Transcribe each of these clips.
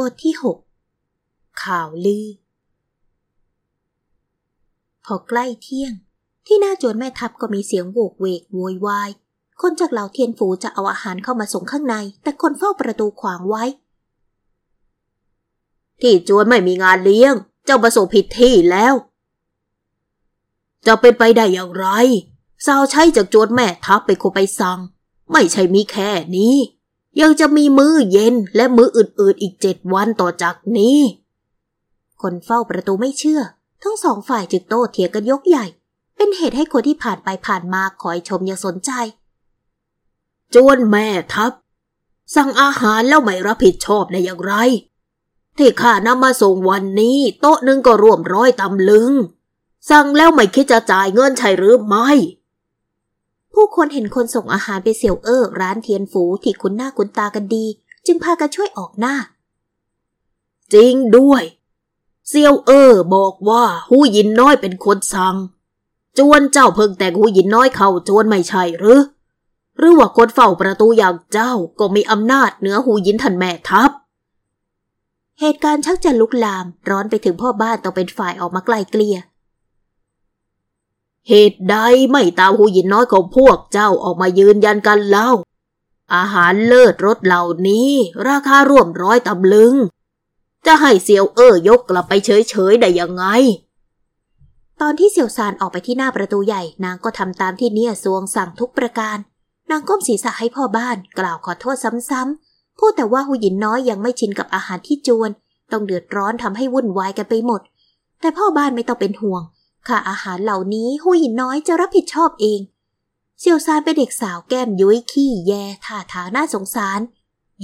บทที่หกข่าวลือ พอใกล้เที่ยง ที่หน้าจวนแม่ทัพก็มีเสียงโวกเวกโวยวาย คนจากเหล่าเทียนฝูจะเอาอาหารเข้ามาส่งข้างใน แต่คนเฝ้าประตูขวางไว้ ที่จวนไม่มีงานเลี้ยง เจ้าประสบผิดที่แล้ว จะเป็นไปได้อย่างไรสาวใช้จากจวนแม่ทัพไปคุไปสั่ง ไม่ใช่มีแค่นี้ ยังจะมีมื้อเย็นและมื้ออื่นๆอีกเจ็ดวันต่อจากนี้ คนเฝ้าประตูไม่เชื่อ ทั้งสองฝ่ายจึงโต้เถียงกันยกใหญ่ เป็นเหตุให้คนที่ผ่านไปผ่านมาคอยชมอยังสนใจ จวนแม่ทัพ สั่งอาหารแล้วไม่รับผิดชอบได้อย่างไร ที่ข้านำมาส่งวันนี้ โต๊ะหนึ่งก็รวมร้อยตำลึง สั่งแล้วไม่คิดจะจ่ายเงินใช่หรือไม่ ผู้คนเห็นคนส่งอาหารไปเสี่ยวเอ้อร้านเทียนฝูที่คุ้นหน้าคุ้นตากันดี จึงพากันช่วยออกหน้า จริงด้วย เซียวเออบอกว่าหูยินน้อยเป็นคนสั่งจวนเจ้าเพิ่งแต่งหูยินน้อยเข้าจวนไม่ใช่หรือ หรือว่าคนเฝ้าประตูอย่างเจ้าก็มีอำนาจเหนือหูยินท่านแม่ทัพเหตุการณ์ชักจะลุกลาม ร้อนไปถึงพ่อบ้านต้องเป็นฝ่ายออกมาไกลเกลี่ย เหตุใดไม่ตามหูยินน้อยของพวกเจ้าออกมายืนยันกันเล่า อาหารเลิศรสเหล่านี้ ราคาร่วมร้อยตำลึง จะให้เซียวเอ้อยกกลับไปเฉยๆได้ยังไง ตอนที่เสี่ยวซานออกไปที่หน้าประตูใหญ่ นางก็ทำตามที่เนี่ยซวงสั่งทุกประการ นางก้มศีรษะให้พ่อบ้าน กล่าวขอโทษซ้ำๆพูดแต่ว่าหูหยินน้อยยังไม่ชินกับอาหารที่จวน ต้องเดือดร้อนทำให้วุ่นวายกันไปหมด แต่พ่อบ้านไม่ต้องเป็นห่วง ค่าอาหารเหล่านี้หูหยินน้อยจะรับผิดชอบเองเสี่ยวซานเป็นเด็กสาวแก้มยุ้ยขี้แยท่าทางน่าสงสาร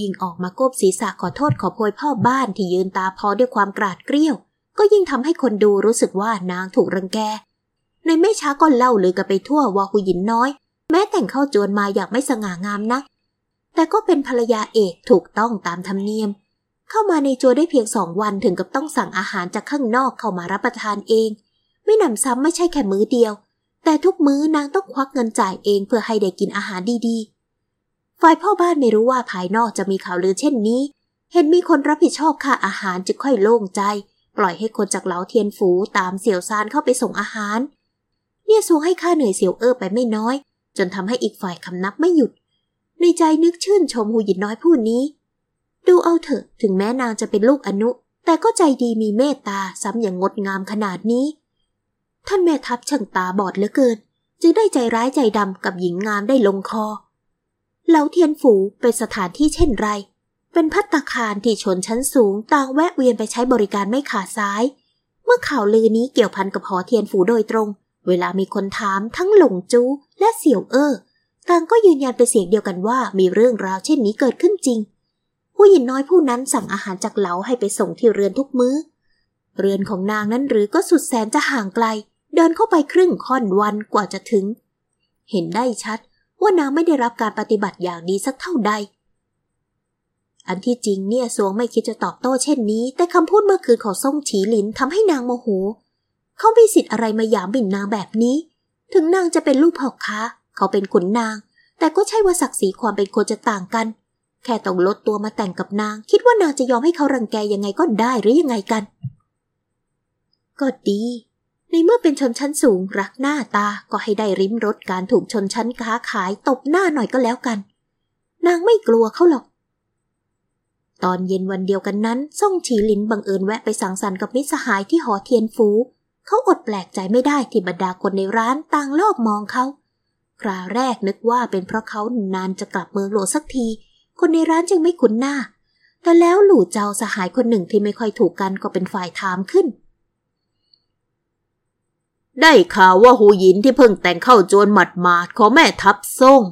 ยิ่งออกมาก้มศีรษะขอโทษขอโพยพ่อบ้านที่ยืนตาพอด้วยความกราดเกรี้ยว ก็ยิ่งทำให้คนดูรู้สึกว่านางถูกรังแก ในไม่ช้าก็เล่าลือกันไปทั่วว่าหูหยินน้อย แม้แต่งเข้าจวนมาอย่างไม่สง่างามนักแต่ก็เป็นภรรยาเอกถูกต้องตามธรรมเนียม เข้ามาในจวนได้เพียงสองวันถึงกับต้องสั่งอาหารจากข้างนอกเข้ามารับประทานเอง ไม่หนำซ้ำไม่ใช่แค่มื้อเดียว แต่ทุกมื้อนางต้องควักเงินจ่ายเองเพื่อให้ได้กินอาหารดีๆ ฝ่ายพ่อบ้านไม่รู้ว่าภายนอกจะมีข่าวลือเช่นนี้ เห็นมีคนรับผิดชอบค่าอาหารจึงค่อยโล่งใจ ปล่อยให้คนจากเหลาเทียนฝูตามเสี่ยวซานเข้าไปส่งอาหาร เนี่ยสูงให้ค่าเหนื่อยเสี่ยวเออไปไม่น้อย จนทำให้อีกฝ่ายคำนับไม่หยุด ในใจนึกชื่นชมหูหยินน้อยผู้นี้ ดูเอาเถอะถึงแม้นางจะเป็นลูกอนุแต่ก็ใจดีมีเมตตาซ้ำอย่างงดงามขนาดนี้ ท่านแม่ทัพช่างตาบอดเหลือเกิน จึงได้ใจร้ายใจดำกับหญิงงามได้ลงคอเหลาเทียนฝูเป็นสถานที่เช่นไร เป็นพัตตาคารที่ชนชั้นสูงต่างแวะเวียนไปใช้บริการไม่ขาดสาย เมื่อข่าวลือนี้เกี่ยวพันกับหอเทียนฝูโดยตรง เวลามีคนถามทั้งหลงจูและเสี่ยวเอ้อต่างก็ยืนยันเป็นเสียงเดียวกันว่ามีเรื่องราวเช่นนี้เกิดขึ้นจริง ผู้หญิงน้อยผู้นั้นสั่งอาหารจากเหลาให้ไปส่งที่เรือนทุกมือ้อ เรือนของนางนั้นหรือก็สุดแสนจะห่างไกล เดินเข้าไปครึ่งค่อนวันกว่าจะถึง เห็นได้ชัดว่านางไม่ได้รับการปฏิบัติอย่างดีสักเท่าใด อันที่จริงเนี่ยสวงไม่คิดจะตอบโต้เช่นนี้ แต่คำพูดเมื่อคืนของซ่งฉีหลินทำให้นางโมโห เขามีสิทธิ์อะไรมาหยามบิ่นนางแบบนี้ ถึงนางจะเป็นลูกพ่อค้า เขาเป็นขุนนาง แต่ก็ใช่ว่าศักดิ์ศรีความเป็นคนจะต่างกัน แค่ต้องลดตัวมาแต่งกับนาง คิดว่านางจะยอมให้เขารังแกยังไงก็ได้หรือยังไงกัน ก็ดี ในเมื่อเป็นชนชั้นสูงรักหน้าตาก็ให้ได้ริมรสการถูกชนชั้นค้าขายตบหน้าหน่อยก็แล้วกัน นางไม่กลัวเขาหรอก ตอนเย็นวันเดียวกันนั้นซ่งฉีหลินบังเอิญแวะไปสังสรรค์กับมิสหายที่หอเทียนฟู เขาอดแปลกใจไม่ได้ที่บรรดาคนในร้านต่างรอบมองเขา คราแรกนึกว่าเป็นเพราะเขานานจะกลับเมืองหลวงสักที คนในร้านจึงไม่คุ้นหน้า แต่แล้วหลู่เจ้าสหายคนหนึ่งที่ไม่ค่อยถูกกันก็เป็นฝ่ายถามขึ้น ได้ข่าวว่าหูหยินที่เพิ่งแต่งเข้าโจรหมัดหมาดของแม่ทัพส่ง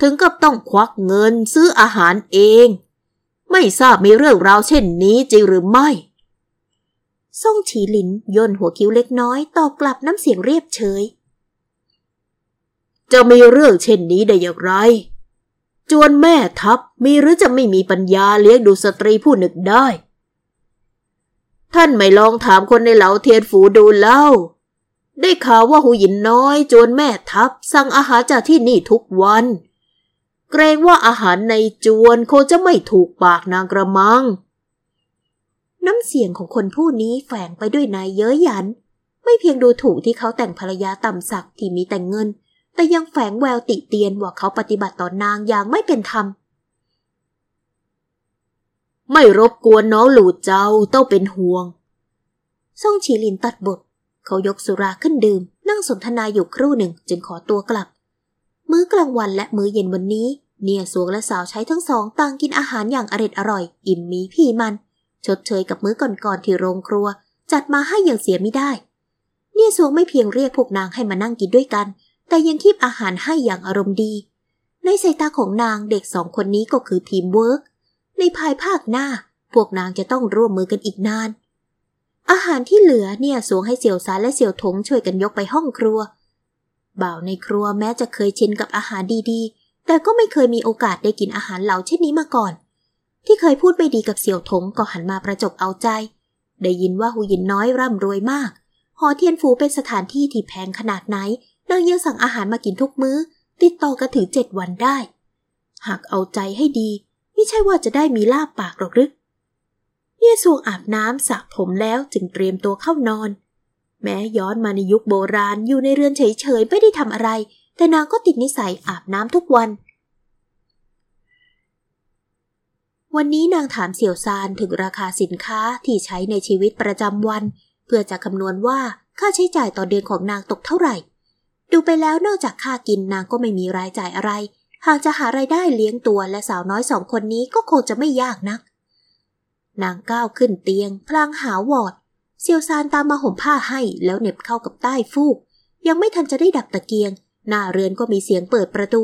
ถึงกับต้องควักเงินซื้ออาหารเอง ไม่ทราบมีเรื่องราวเช่นนี้จริงหรือไม่ซ่งฉีหลินย่นหัวคิ้วเล็กน้อยตอบกลับน้ำเสียงเรียบเฉย จะมีเรื่องเช่นนี้ได้อย่างไร จวนแม่ทัพมีหรือจะไม่มีปัญญาเลี้ยงดูสตรีผู้หนึ่งได้ ท่านไม่ลองถามคนในเหลาเทียนฝูดูเล่า ได้ข่าวว่าหูหยินน้อยจวนแม่ทัพสั่งอาหารจากที่นี่ทุกวัน เกรงว่าอาหารในจวนคงจะไม่ถูกปากนางกระมัง น้ำเสียงของคนผู้นี้แฝงไปด้วยนายเย้ยหยัน ไม่เพียงดูถูกที่เขาแต่งภรรยาต่ำสักที่มีแต่งเงิน แต่ยังแฝงแววติเตียนว่าเขาปฏิบัติต่อนางอย่างไม่เป็นธรรม ไม่รบกวนน้องหลูเจ้าต้องเป็นห่วงซ่งฉีลินตัดบท เขายกสุราขึ้นดื่ม นั่งสนทนาอยู่ครู่หนึ่งจึงขอตัวกลับ มื้อกลางวันและมื้อเย็นวันนี้ เนียสวงและสาวใช้ทั้งสองต่างกินอาหารอย่างอร็ดอร่อย อิ่มมีพี่มัน ชดเชยกับมื้อก่อนๆที่โรงครัว จัดมาให้อย่างเสียไม่ได้ เนี่ยสวงไม่เพียงเรียกพวกนางให้มานั่งกินด้วยกัน แต่ยังคีบอาหารให้อย่างอารมณ์ดี ในสายตาของนางเด็กสองคนนี้ก็คือทีมเวิร์กในภายภาคหน้า พวกนางจะต้องร่วมมือกันอีกนาน อาหารที่เหลือเนี่ยสวงให้เสี่ยวสารและเสี่ยวถงช่วยกันยกไปห้องครัว บ่าวในครัวแม้จะเคยชินกับอาหารดีๆ แต่ก็ไม่เคยมีโอกาสได้กินอาหารเหลาเช่นนี้มาก่อน ที่เคยพูดไม่ดีกับเสี่ยวถงก็หันมาประจบเอาใจ ได้ยินว่าหูยินน้อยร่ำรวยมาก หอเทียนฟูเป็นสถานที่ที่แพงขนาดไหนนางยังสั่งอาหารมากินทุกมื้อ ติดต่อกันถึงเจ็ดวันได้ หากเอาใจให้ดี ไม่ใช่ว่าจะได้มีลาบปากหรอกหรือ เยซวงอาบน้ำสระผมแล้วจึงเตรียมตัวเข้านอน แม้ย้อนมาในยุคโบราณอยู่ในเรือนเฉยๆไม่ได้ทำอะไร แต่นางก็ติดนิสัยอาบน้ำทุกวัน วันนี้นางถามเสี่ยวซานถึงราคาสินค้าที่ใช้ในชีวิตประจำวัน เพื่อจะคำนวณว่าค่าใช้จ่ายต่อเดือนของนางตกเท่าไหร่ ดูไปแล้วนอกจากค่ากินนางก็ไม่มีรายจ่ายอะไร หากจะหาไรายได้เลี้ยงตัวและสาวน้อยสองคนนี้ก็คงจะไม่ยากนัก นางก้าวขึ้นเตียง พลางหาวอด เซียวซานตามมาห่มผ้าให้แล้วเหน็บเข้ากับใต้ฟูก ยังไม่ทันจะได้ดับตะเกียง หน้าเรือนก็มีเสียงเปิดประตู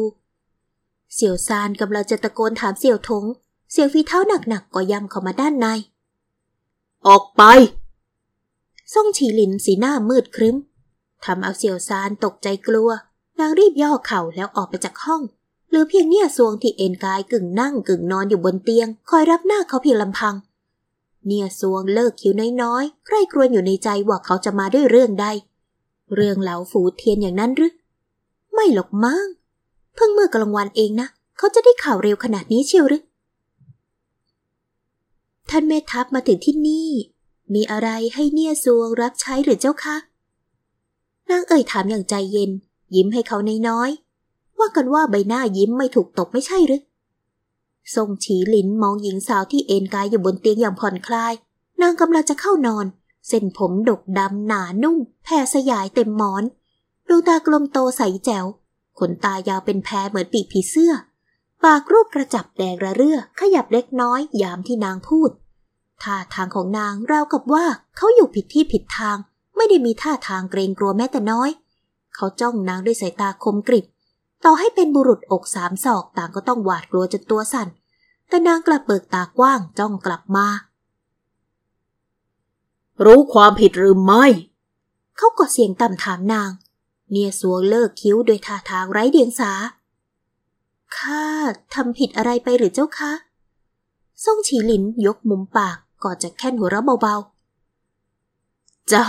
เสี่ยวซานกำลังจะตะโกนถามเสี่ยวทง เสียงฝีเท้าหนักๆก็ย่ำเข้ามาด้านใน ออกไปซ่งฉีหลินสีหน้ามืดครึ้มทำเอาเสี่ยวซานตกใจกลัว นางรีบย่อเข่าแล้วออกไปจากห้องเหลือเพียงเนี่ยซวงที่เอนกายกึ่งนั่งกึ่งนอนอยู่บนเตียง คอยรับหน้าเขาเพียงลำพัง เนี่ยซวงเลิกคิ้วน้อยๆ ใครครวญอยู่ในใจว่าเขาจะมาด้วยเรื่องใด เรื่องเหลาฝูเทียนอย่างนั้นหรือ ไม่หรอกมั้ง เพิ่งเมื่อกลางวันเองนะ เขาจะได้ข่าวเร็วขนาดนี้เชียวหรือ ท่านแม่ทัพมาถึงที่นี่ มีอะไรให้เนี่ยซวงรับใช้หรือเจ้าคะ นางเอ่ยถามอย่างใจเย็น ยิ้มให้เขาน้อยๆ ว่ากันว่าใบหน้ายิ้มไม่ถูกตกไม่ใช่หรือ ทรงฉีหลินมองหญิงสาวที่เอนกายอยู่บนเตียงอย่างผ่อนคลาย นางกำลังจะเข้านอน เส้นผมดกดำหนานุ่ม แผ่สยายเต็มหมอน ดวงตากลมโตใสแจ๋ว ขนตายาวเป็นแพรเหมือนปีกผีเสื้อ ปากรูปกระจับแดงระเรื่อ ขยับเล็กน้อย ยามที่นางพูด ท่าทางของนางราวกับว่าเขาอยู่ผิดที่ผิดทาง ไม่ได้มีท่าทางเกรงกลัวแม้แต่น้อย เขาจ้องนางด้วยสายตาคมกริบ ต่อให้เป็นบุรุษอกสามศอกต่างก็ต้องหวาดกลัวจนตัวสั่น แต่นางกลับเบิกตากว้างจ้องกลับมา รู้ความผิดหรือไม่ เขากดเสียงต่ำถามนางเนียสวงเลิกคิ้วโดยท่าทางไร้เดียงสา ข้าทำผิดอะไรไปหรือเจ้าคะซ่งฉีหลินยกมุมปากก่อนจะแค่นหัวเราะเบาเจ้า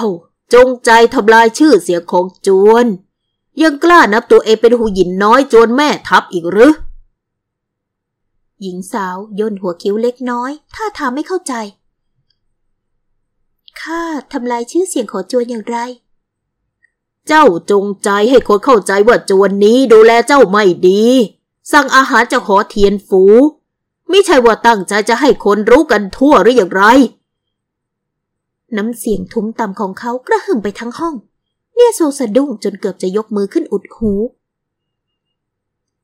จงใจทำลายชื่อเสียงของจวน ยังกล้านับตัวเองเป็นหูหยินน้อยจนแม่ทัพอีกหรือ หญิงสาวย่นหัวคิ้วเล็กน้อย ท่าทางไม่เข้าใจ ข้าทำลายชื่อเสียงของจวนอย่างไร เจ้าจงใจให้คนเข้าใจว่าจวนนี้ดูแลเจ้าไม่ดี สั่งอาหารจากหอเทียนฝูไม่ใช่ว่าตั้งใจจะให้คนรู้กันทั่วหรืออย่างไร น้ำเสียงทุ้มต่ำของเขากระหึ่มไปทั้งห้อง เนี่ยโซสะดุ้งจนเกือบจะยกมือขึ้นอุดหู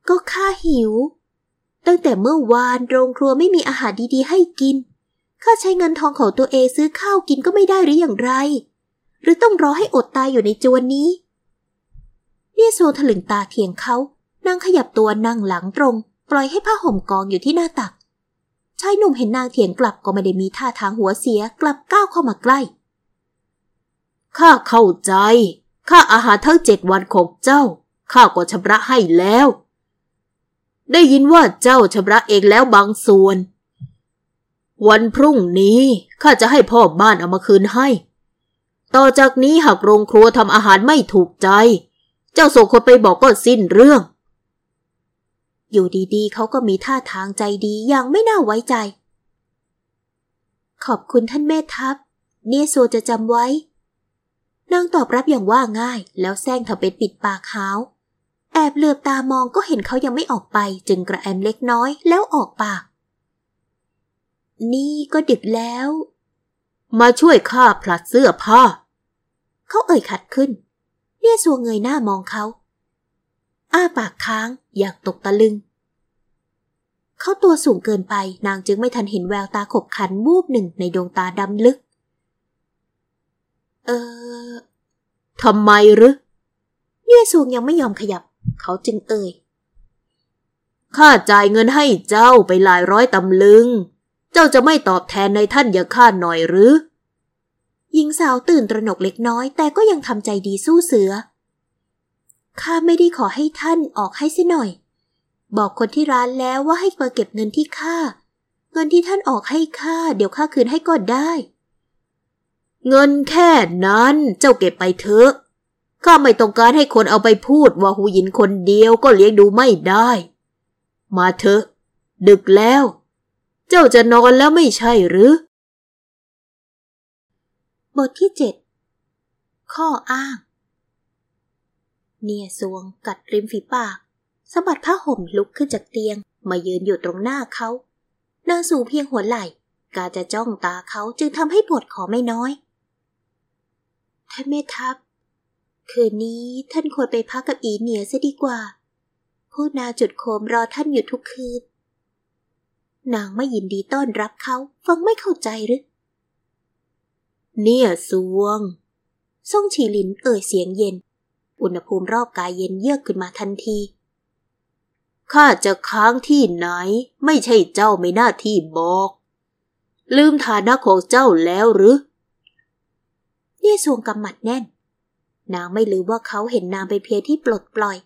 ก็ข้าหิว ตั้งแต่เมื่อวานโรงครัวไม่มีอาหารดีๆ ให้กิน ข้าใช้เงินทองของตัวเองซื้อข้าวกินก็ไม่ได้หรืออย่างไร หรือต้องรอให้อดตายอยู่ในจวนนี้ เนี่ยโซถลึงตาเทียงเขา นางขยับตัวนั่งหลังตรง ปล่อยให้ผ้าห่มกองอยู่ที่หน้าตักชายหนุ่มเห็นนางเถียงกลับก็ไม่ได้มีท่าทางหัวเสียกลับก้าวเข้ามาใกล้ ข้าเข้าใจ ค่าอาหารทั้งเจ็ดวันของเจ้า ข้าก็ชำระให้แล้ว ได้ยินว่าเจ้าชำระเองแล้วบางส่วน วันพรุ่งนี้ข้าจะให้พ่อบ้านเอามาคืนให้ ต่อจากนี้หากโรงครัวทำอาหารไม่ถูกใจ เจ้าส่งคนไปบอกก็สิ้นเรื่อง อยู่ดีๆเขาก็มีท่าทางใจดีอย่างไม่น่าไว้ใจ ขอบคุณท่านแม่ทัพ เนี่ยโซจะจำไว้ นางตอบรับอย่างว่าง่าย แล้วแซงทำเป็นปิดปากหาแอบเหลือบตามองก็เห็นเขายังไม่ออกไป จึงกระแอมเล็กน้อยแล้วออกปาก นี่ก็ดึกแล้ว มาช่วยข้าผลัดเสื้อผ้า เขาเอ่ยขัดขึ้น เนี่ยสัวเงยหน้ามองเขา อ้าปากค้างอยากตกตะลึง เขาตัวสูงเกินไปนางจึงไม่ทันเห็นแววตาขบขันวูบหนึ่งในดวงตาดำลึก เออทำไมหรือเยซวงยังไม่ยอมขยับ เขาจึงเอ่ยข้าจ่ายเงินให้เจ้าไปหลายร้อยตำลึง เจ้าจะไม่ตอบแทนในท่านอย่าข้าหน่อยหรือ หญิงสาวตื่นตระหนกเล็กน้อย แต่ก็ยังทำใจดีสู้เสือ ข้าไม่ได้ขอให้ท่านออกให้สิหน่อย บอกคนที่ร้านแล้วว่าให้มาเก็บเงินที่ข้า เงินที่ท่านออกให้ข้าเดี๋ยวข้าคืนให้ก็ได้ เงินแค่นั้นเจ้าเก็บไปเถอะข้าไม่ต้องการให้คนเอาไปพูดว่าหูหยินคนเดียวก็เลี้ยงดูไม่ได้ มาเถอะ ดึกแล้ว เจ้าจะนอนแล้วไม่ใช่หรือ บทที่เจ็ดข้ออ้าง เนียสวงกัดริมฝีปากสะบัดผ้าห่มลุกขึ้นจากเตียง มายืนอยู่ตรงหน้าเขา นางสูงเพียงหัวไหล่ กาจะจ้องตาเขาจึงทำให้ปวดขอไม่น้อย ท่านแม่ทัพ คืนนี้ท่านควรไปพักกับอีเหนียซะดีกว่า ผู้นาจุดโคมรอท่านอยู่ทุกคืน นางไม่ยินดีต้อนรับเขา ฟังไม่เข้าใจหรือ เนี่ยสวง ซ่งฉีหลินเอ่ยเสียงเย็น อุณหภูมิรอบกายเย็นเยือกขึ้นมาทันทีข้าจะค้างที่ไหน ไม่ใช่เจ้าไม่น้าที่บอก ลืมฐานะของเจ้าแล้วหรือ เนี่ยสวงกำหมัดแน่น นางไม่ลืมว่าเขาเห็นนางเป็นเพียงที่ปลดปล่อย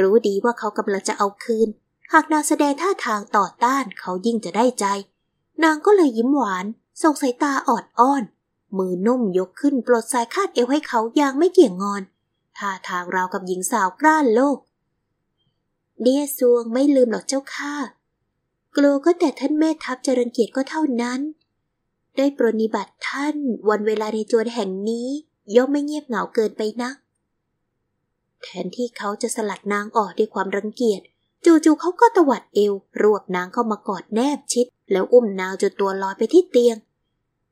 รู้ดีว่าเขากำลังจะเอาคืน หากนางแสดงท่าทางต่อต้านเขายิ่งจะได้ใจ นางก็เลยยิ้มหวาน ส่งสายตาออดอ้อน มือนุ่มยกขึ้นปลดสายคาดเอวให้เขาอย่างไม่เกี่ยงงอนท่าทางราวกับหญิงสาวกล้านโลก เดียซวงไม่ลืมหรอกเจ้าค่ะ กลัวก็แต่ท่านแม่ทัพจรังเกียจก็เท่านั้น ได้ปรนิบัติท่านวันเวลาในจวนแห่งนี้ ย่อมไม่เงียบเหงาเกินไปนัก แทนที่เขาจะสลัดนางออกด้วยความรังเกียจ จู่ๆเขาก็ตวัดเอว รวบนางเข้ามากอดแนบชิด แล้วอุ้มนางจนตัวลอยไปที่เตียง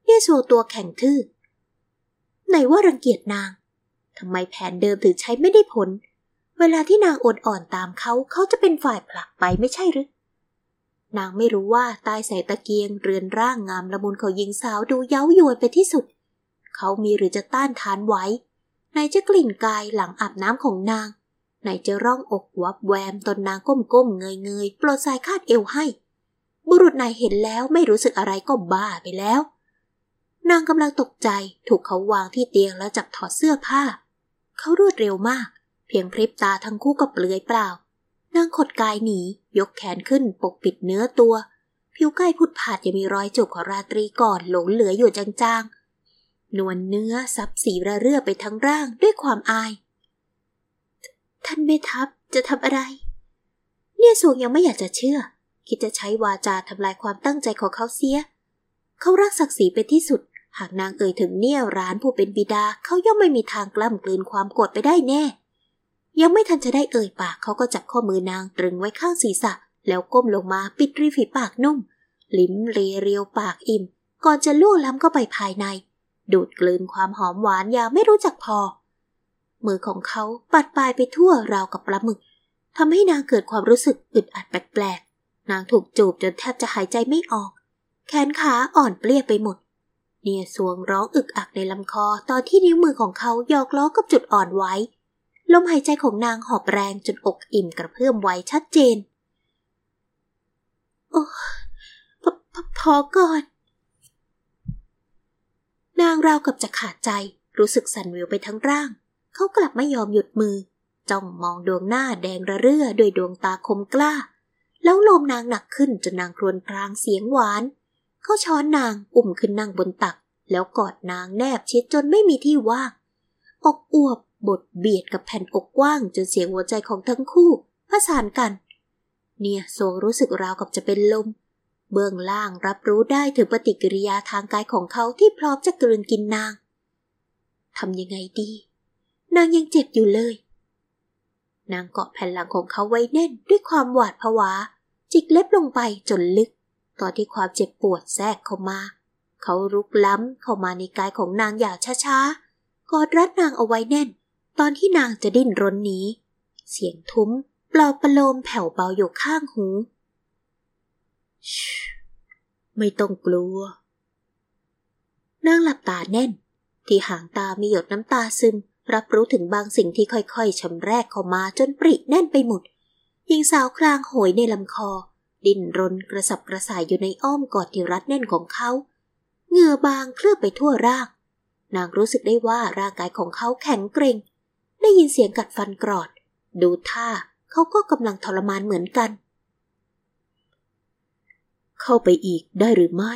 เนี่ยโชว์ตัวแข็งทื่อไหนว่ารังเกียจนางทำไมแผนเดิมถึงใช้ไม่ได้ผล เวลาที่นางอดอ่อนตามเขาเขาจะเป็นฝ่ายผลักไปไม่ใช่หรือ นางไม่รู้ว่าใต้แสงตะเกียงเรือนร่างงามละมุนของหญิงสาวดูเย้ายวนไปที่สุด เขามีหรือจะต้านทานไหวไหนจะกลิ่นกายหลังอาบน้ำของนาง ไหนจะร่องอกวับแวมตนนางก้มๆเงยๆปลดสายคาดเอวให้ บุรุษนายเห็นแล้วไม่รู้สึกอะไรก็บ้าไปแล้ว นางกำลังตกใจถูกเขาวางที่เตียงแล้วจับถอดเสื้อผ้า เขารวดเร็วมาก เพียงพริบตาทั้งคู่ก็เปลือยเปล่า นางขดกายหนี ยกแขนขึ้นปกปิดเนื้อตัว ผิวใกล้พุดผาดยังมีรอยจุกของราตรีก่อนหลงเหลืออยู่จางๆ นวลเนื้อซับสีระเรื่อไปทั้งร่างด้วยความอาย ท่านแม่ทัพจะทำอะไร เนี่ยสวงยังไม่อยากจะเชื่อ คิดจะใช้วาจาทำลายความตั้งใจของเขาเสีย เขารักศักดิ์ศรีเป็นที่สุด หากนางเอ่ยถึงเนี่ยร้านผู้เป็นบิดาเขาย่อมไม่มีทางกล้ำกลืนความโกรธไปได้แน่ ยังไม่ทันจะได้เอ่ยปากเขาก็จับข้อมือนางตรึงไว้ข้างศีรษะ แล้วก้มลงมาปิดริมฝีปากนุ่ม ลิ้มเรียเรียวปากอิ่ม ก่อนจะล่วงล้ำเข้าไปภายใน ดูดกลืนความหอมหวานยาไม่รู้จักพอ มือของเขาปัดปลายไปทั่วราวกับปลาหมึกทำให้นางเกิดความรู้สึกอึดอัดแปลกๆ นางถูกจูบจนแทบจะหายใจไม่ออก แขนขาอ่อนเปลี้ยไปหมด เนียสวงร้องอึกอักในลำคอตอนที่นิ้วมือของเขาหยอกล้อกับจุดอ่อนไว้ ลมหายใจของนางหอบแรงจนอกอิ่มกระเพื่อมไว้ชัดเจน โอ้พพพอก่อน นางราวกับจะขาดใจรู้สึกสั่นวิวไปทั้งร่าง เขากลับไม่ยอมหยุดมือ จ้องมองดวงหน้าแดงระเรื่อด้วยดวงตาคมกล้า แล้วลมนางหนักขึ้นจนนางครวญครางเสียงหวาน เขาช้อนนางอุ้มขึ้นนั่งบนตัก แล้วกอดนางแนบชิดจนไม่มีที่ว่างอกอวบ บดเบียดกับแผ่นอกกว้างจนเสียงหัวใจของทั้งคู่ผสานกัน เนี่ยโซรู้สึกราวกับจะเป็นลม เบื้องล่างรับรู้ได้ถึงปฏิกิริยาทางกายของเขาที่พร้อมจะกลืนกินนางทำยังไงดี นางยังเจ็บอยู่เลย นางเกาะแผ่นหลังของเขาไว้แน่นด้วยความหวาดผวา จิกเล็บลงไปจนลึก ตอนที่ความเจ็บปวดแทรกเข้ามา เขารุกล้ำเข้ามาในกายของนางอย่างช้าๆกอดรัดนางเอาไว้แน่น ตอนที่นางจะดิ้นรนหนีเสียงทุ้มปลอบประโลมแผ่วเบาอยู่ข้างหูไม่ต้องกลัว นางหลับตาแน่น ที่หางตามีหยดน้ำตาซึม รับรู้ถึงบางสิ่งที่ค่อยๆชำแรกเข้ามาจนปริแน่นไปหมดยิงสาวคลางโหยในลำคอ ดิ้นรนกระสับกระส่ายอยู่ในอ้อมกอดที่รัดแน่นของเขา เหงื่อบางเคลือบไปทั่วร่าง นางรู้สึกได้ว่าร่างกายของเขาแข็งเกร็ง ได้ยินเสียงกัดฟันกรอด ดูท่าเขาก็กำลังทรมานเหมือนกัน เข้าไปอีกได้หรือไม่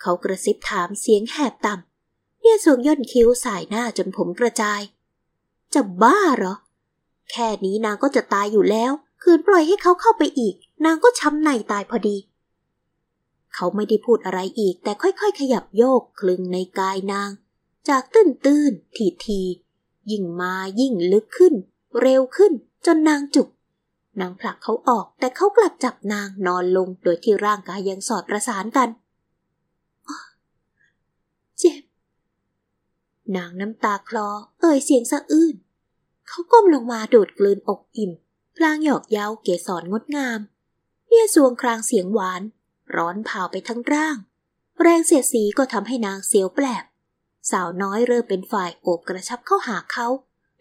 เขากระซิบถามเสียงแหบต่ำเนี่ยสวงย่นคิ้วสายหน้าจนผมกระจาย จะบ้าเหรอ แค่นี้นางก็จะตายอยู่แล้ว คืนปล่อยให้เขาเข้าไปอีก นางก็ช้ำในตายพอดี เขาไม่ได้พูดอะไรอีกแต่ค่อยๆ ขยับโยกคลึงในกายนาง จากตื้นตื้นทีที ยิ่งมายิ่งลึกขึ้น เร็วขึ้นจนนางจุก นางผลักเขาออกแต่เขากลับจับนางนอนลงโดยที่ร่างกายยังสอดประสานกันเจ็บ นางน้ำตาคลอ เอ่ยเสียงสะอื้น เขาก้มลงมาดูดกลืนอกอิ่ม พลางหยอกเย้าเกสรงดงามเมียสวงครางเสียงหวาน ร้อนเผาไปทั้งร่าง แรงเสียดสีก็ทำให้นางเสียวแปลบ สาวน้อยเริ่มเป็นฝ่ายโอบกระชับเข้าหาเขา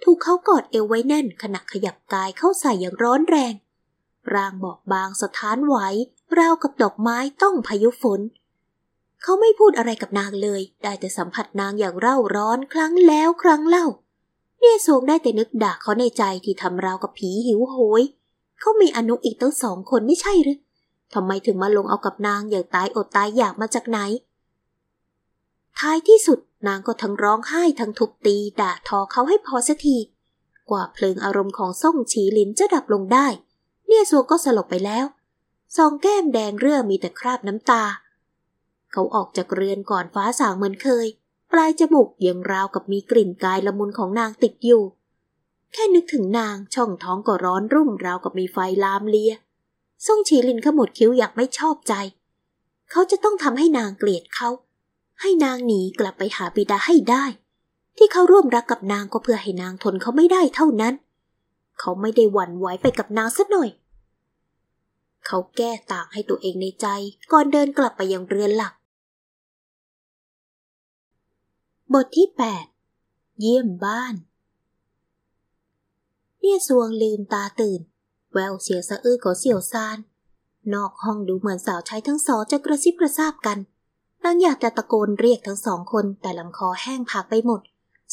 ถูกเขากอดเอวไว้แน่นขณะขยับกายเข้าใส่อย่างร้อนแรง ร่างบอกบางสถานไหวราวกับดอกไม้ต้องพายุฝน เขาไม่พูดอะไรกับนางเลย ได้แต่สัมผัสนางอย่างเร่าร้อนครั้งแล้วครั้งเล่า เนี่ยโงได้แต่นึกด่าเขาในใจที่ทำราวกับผีหิวโหย เขามีอนุอีกตั้งสองคนไม่ใช่หรือทำไมถึงมาลงเอากับนางอย่างตายอดตายอยากมาจากไหน ท้ายที่สุดนางก็ทั้งร้องไห้ทั้งทุบตีด่าทอเขาให้พอสักที กว่าเพลิงอารมณ์ของส่งฉีลินจะดับลงได้ เนี่ยสัวก็สลบไปแล้วสองแก้มแดงเรื่อมีแต่คราบน้ำตา เขาออกจากเรือนก่อนฟ้าสางเหมือนเคย ปลายจมูกยังราวกับมีกลิ่นกายละมุนของนางติดอยู่ แค่นึกถึงนางช่องท้องก็ร้อนรุ่มราวกับมีไฟลามเลียส่งฉีลินขมวดคิ้วอยากไม่ชอบใจ เขาจะต้องทำให้นางเกลียดเขา ให้นางหนีกลับไปหาบิดาให้ได้ ที่เขาร่วมรักกับนางก็เพื่อให้นางทนเขาไม่ได้เท่านั้น เขาไม่ได้หวั่นไหวไปกับนางสักหน่อย เขาแก้ต่างให้ตัวเองในใจก่อนเดินกลับไปยังเรือนหลัก บทที่ 8 เยี่ยมบ้าน เนี่ยสวงลืมตาตื่น แววเสียสะอื้อของเสี่ยวซานนอกห้องดูเหมือนสาวใช้ทั้งสองจะกระซิบกระซาบกัน นางอยากจะตะโกนเรียกทั้งสองคนแต่ลำคอแห้งผากไปหมด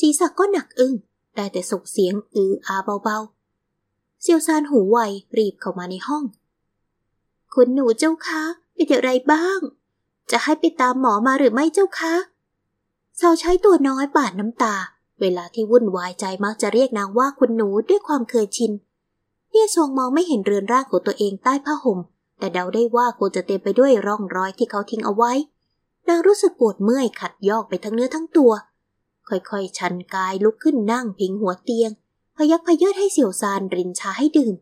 ศีรษะก็หนักอึ้ง ได้แต่ส่งเสียงอืออาเบาๆ เซียวซานหูไวรีบเข้ามาในห้อง คุณหนูเจ้าคะเป็นอย่างไรบ้าง จะให้ไปตามหมอมาหรือไม่เจ้าคะสาวใช้ตัวน้อยปาดน้ำตา เวลาที่วุ่นวายใจมักจะเรียกนางว่าคุณหนูด้วยความเคยชินเนี่ยทรงมองไม่เห็นเรือนร่างของตัวเองใต้ผ้าห่ม แต่เดาได้ว่าคงจะเต็มไปด้วยร่องรอยที่เขาทิ้งเอาไว้ นางรู้สึกปวดเมื่อยขัดยอกไปทั้งเนื้อทั้งตัว ค่อยๆ ชันกายลุกขึ้นนั่งพิงหัวเตียง พยักพยอดให้เสี่ยวซานรินชาให้ดื่ม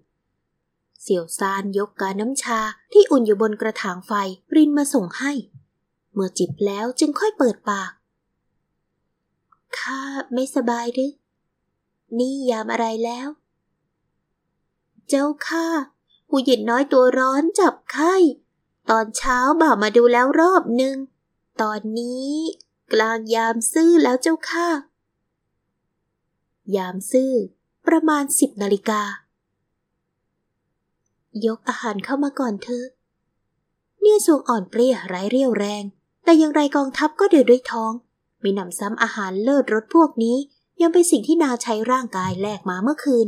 เสี่ยวซานยกกาน้ำชาที่อุ่นอยู่บนกระถางไฟรินมาส่งให้ เมื่อจิบแล้วจึงค่อยเปิดปากข้าไม่สบายหรือนี่ยามอะไรแล้ว เจ้าข้าผู้หญิงน้อยตัวร้อนจับไข้ ตอนเช้าบ่ามาดูแล้วรอบหนึ่ง ตอนนี้ กลางยามซื่อแล้วเจ้าค่ะ ยามซื่อ ประมาณสิบนาฬิกา ยกอาหารเข้ามาก่อนเถอะ เนี่ยทรงอ่อนเปรี้ยไร้เรี่ยวแรง แต่อย่างไรกองทัพก็เดือดด้วยท้อง มีหนำซ้ำอาหารเลิศรสพวกนี้ ยังเป็นสิ่งที่นาใช้ร่างกายแลกมาเมื่อคืน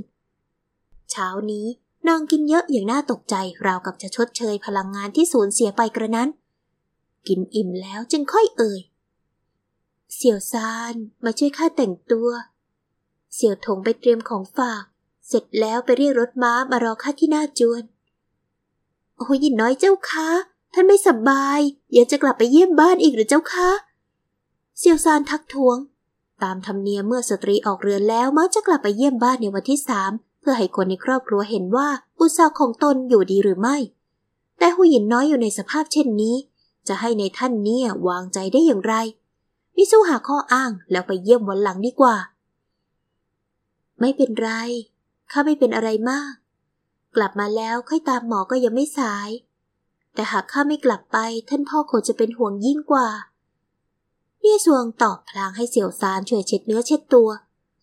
เช้านี้นางกินเยอะอย่างน่าตกใจราวกับจะชดเชยพลังงานที่สูญเสียไปกระนั้น กินอิ่มแล้วจึงค่อยเอ่ย เสี่ยวซานมาช่วยข้าแต่งตัว เสี่ยวถงไปเตรียมของฝาก เสร็จแล้วไปเรียกรถม้ามารอข้าที่หน้าจวน โอ้ยินน้อยเจ้าคะท่านไม่สบายยังจะกลับไปเยี่ยมบ้านอีกหรือเจ้าคะ เซียวซานทักท้วง ตามธรรมเนียมเมื่อสตรีออกเรือนแล้วมักจะกลับไปเยี่ยมบ้านในวันที่สามเพื่อให้คนในครอบครัวเห็นว่าบุตรสาวของตนอยู่ดีหรือไม่ แต่หูหญินน้อยอยู่ในสภาพเช่นนี้ จะให้ในท่านเนี่ยวางใจได้อย่างไร มิสู้หาข้ออ้างแล้วไปเยี่ยมวันหลังดีกว่า ไม่เป็นไร ข้าไม่เป็นอะไรมาก กลับมาแล้วค่อยตามหมอก็ยังไม่สาย แต่หากข้าไม่กลับไปท่านพ่อคงจะเป็นห่วงยิ่งกว่าเนี่ยสวงตอบพลางให้เสี่ยวซานช่วยเช็ดเนื้อเช็ดตัว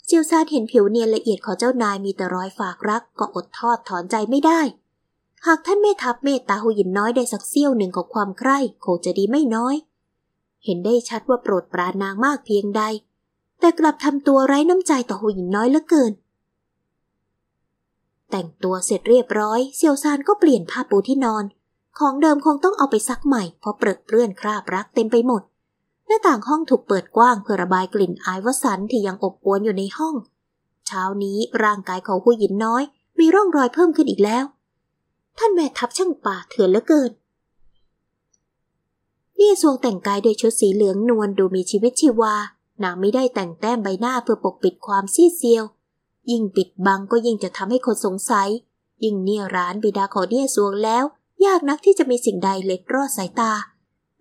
เสี่ยวซานเห็นผิวเนียนละเอียดของเจ้านายมีแต่รอยฝากรักก็อดทอดถอนใจไม่ได้ หากท่านไม่ทับเมตตาหูหยินน้อยได้สักเสี้ยวหนึ่งของความใคร่คงจะดีไม่น้อย เห็นได้ชัดว่าโปรดปรานนางมากเพียงใด แต่กลับทำตัวไร้น้ำใจต่อหูหยินน้อยเหลือเกิน แต่งตัวเสร็จเรียบร้อยเซียวซานก็เปลี่ยนผ้าปูที่นอน ของเดิมคงต้องเอาไปซักใหม่เพราะเปรอะเปื้อนคราบรักเต็มไปหมด หน้าต่างห้องถูกเปิดกว้างเพื่อระบายกลิ่นอายวสันที่ยังอบอวนอยู่ในห้อง เช้านี้ร่างกายของผู้หญิงน้อย มีร่องรอยเพิ่มขึ้นอีกแล้ว ท่านแม่ทัพช่างป่าเถื่อนเหลือเกินเนี่ยทรงแต่งกายด้วยชุดสีเหลืองนวลดูมีชีวิตชีวา นางไม่ได้แต่งแต้มใบหน้าเพื่อปกปิดความซีเซียว ยิ่งปิดบังก็ยิ่งจะทำให้คนสงสัย ยิ่งเนี่ยร้านบิดาของเนี่ยสวงแล้ว ยากนักที่จะมีสิ่งใดเล็ดรอดสายตา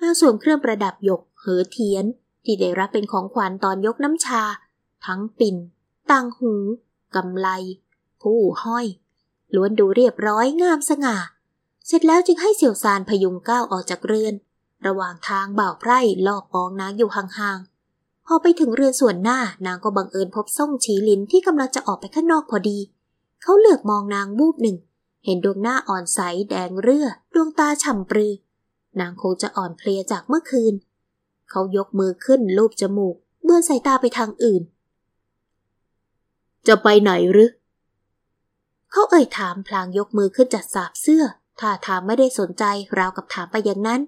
นางสวมเครื่องประดับหยกเหอเทียน ที่ได้รับเป็นของขวัญตอนยกน้ำชา ทั้งปิ่นต่างหูกำไล ผู้ห้อย ล้วนดูเรียบร้อยงามสง่า เสร็จแล้วจึงให้เสี่ยวซานพยุงก้าวออกจากเรือน ระหว่างทางบ่าวไพร่ลอบปองนางอยู่ห่างๆ พอไปถึงเรือนส่วนหน้านางก็บังเอิญพบส่งฉีลินที่กำลังจะออกไปข้างนอกพอดี เขาเหลือกมองนางบูบหนึ่ง เห็นดวงหน้าอ่อนใสแดงเรือดวงตาฉ่ำปรือนางคงจะอ่อนเพลียจากเมื่อคืน เขายกมือขึ้นลูบจมูกเมื่อสายตาไปทางอื่น จะไปไหนหรือ เขาเอ่ยถามพลางยกมือขึ้นจัดสาบเสื้อท่าทางไม่ได้สนใจราวกับถามไปอย่างนั้น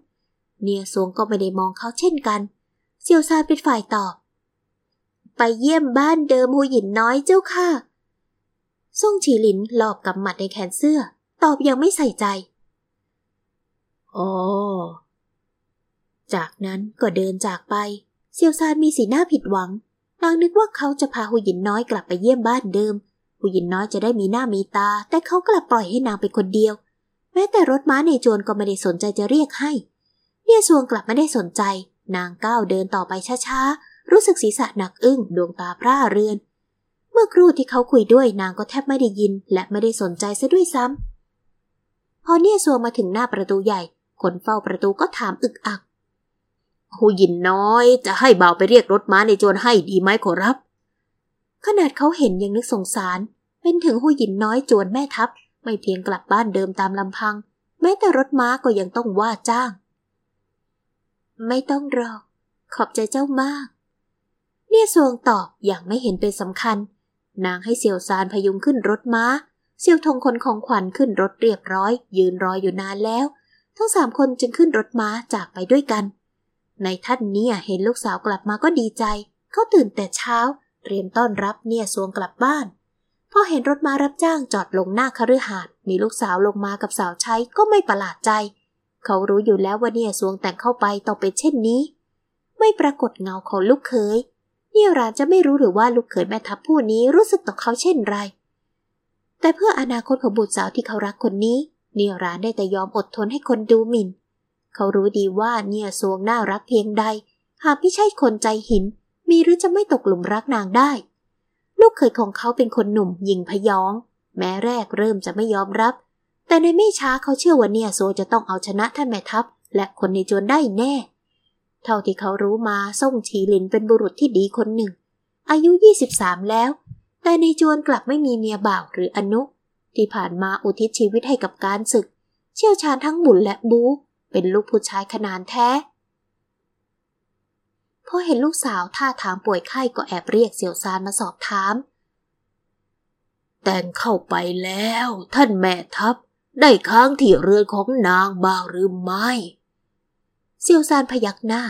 เนียสวงก็ไม่ได้มองเขาเช่นกัน เซียวซานเป็นฝ่ายตอบ ไปเยี่ยมบ้านเดิมหูหยินน้อยเจ้าค่ะซ่งฉีหลินหลอบกับหมัดในแขนเสื้อ ตอบยังไม่ใส่ใจอ๋อจากนั้นก็เดินจากไป เซียวซานมีสีหน้าผิดหวังนางนึกว่าเขาจะพาหูหยินน้อยกลับไปเยี่ยมบ้านเดิม หูหยินน้อยจะได้มีหน้ามีตา แต่เขากลับปล่อยให้นางไปคนเดียว แม้แต่รถม้าในโจรก็ไม่ได้สนใจจะเรียกให้ เนี่ยซวงกลับไม่ได้สนใจ นางก้าวเดินต่อไปช้าๆ รู้สึกศีรษะหนักอึ้งดวงตาพร่าเรือน เมื่อครู่ที่เขาคุยด้วยนางก็แทบไม่ได้ยิน และไม่ได้สนใจซะด้วยซ้ำพอเนี่ยซวงมาถึงหน้าประตูใหญ่ คนเฝ้าประตูก็ถามอึกอักหูยินน้อยจะให้เบาไปเรียกรถม้าในโจรให้ดีไหมขอรับ ขนาดเขาเห็นยังนึกสงสาร เป็นถึงหูยินน้อยโจรแม่ทัพ ไม่เพียงกลับบ้านเดิมตามลำพัง แม้แต่รถม้าก็ยังต้องว่าจ้าง ไม่ต้องรอขอบใจเจ้ามาก เนี่ยสวงตอบอย่างไม่เห็นเป็นสำคัญ นางให้เสี่ยวซานพยุงขึ้นรถม้า เสี่ยวทงคนของขวัญขึ้นรถเรียบร้อย ยืนรออยู่นานแล้ว ทั้งสามคนจึงขึ้นรถม้าจากไปด้วยกัน ในท่านเนี่ยเห็นลูกสาวกลับมาก็ดีใจ เขาตื่นแต่เช้า เตรียมต้อนรับเนี่ยสวงกลับบ้านพอเห็นรถมารับจ้างจอดลงหน้าคฤหาสน์มีลูกสาวลงมากับสาวใช้ก็ไม่ประหลาดใจ เขารู้อยู่แล้วว่าเนี่ยสวงแต่งเข้าไปต้องเป็นเช่นนี้ ไม่ปรากฏเงาของลูกเขยเนี่ยรานจะไม่รู้หรือว่าลูกเขยแม่ทัพผู้นี้รู้สึกต่อเขาเช่นไร แต่เพื่ออนาคตของบุตรสาวที่เขารักคนนี้ เนี่ยรานได้แต่ยอมอดทนให้คนดูหมิ่น เขารู้ดีว่าเนี่ยสวงน่ารักเพียงใด หากไม่ใช่คนใจหิน มีหรือจะไม่ตกหลุมรักนางได้ ลูกเขยของเขาเป็นคนหนุ่มยิงพยอง แม้แรกเริ่มจะไม่ยอมรับ แต่ในไม่ช้าเขาเชื่อว่าเนี่ยโซจะต้องเอาชนะท่านแม่ทัพ และคนในจวนได้แน่ เท่าที่เขารู้มาส่งฉีหลินเป็นบุรุษที่ดีคนหนึ่ง อายุ 23 แล้ว แต่ในจวนกลับไม่มีเมียบ่าวหรืออนุ ที่ผ่านมาอุทิศชีวิตให้กับการศึก เชี่ยวชาญทั้งบุญและบู เป็นลูกผู้ชายขนานแท้ พอเห็นลูกสาวท่าทางป่วยไข้ก็แอบเรียกเสี่ยวซานมาสอบถาม แต่งเข้าไปแล้ว ท่านแม่ทัพ ได้ค้างที่เรือนของนางบ้างหรือไม่เซียวซานพยักหน้า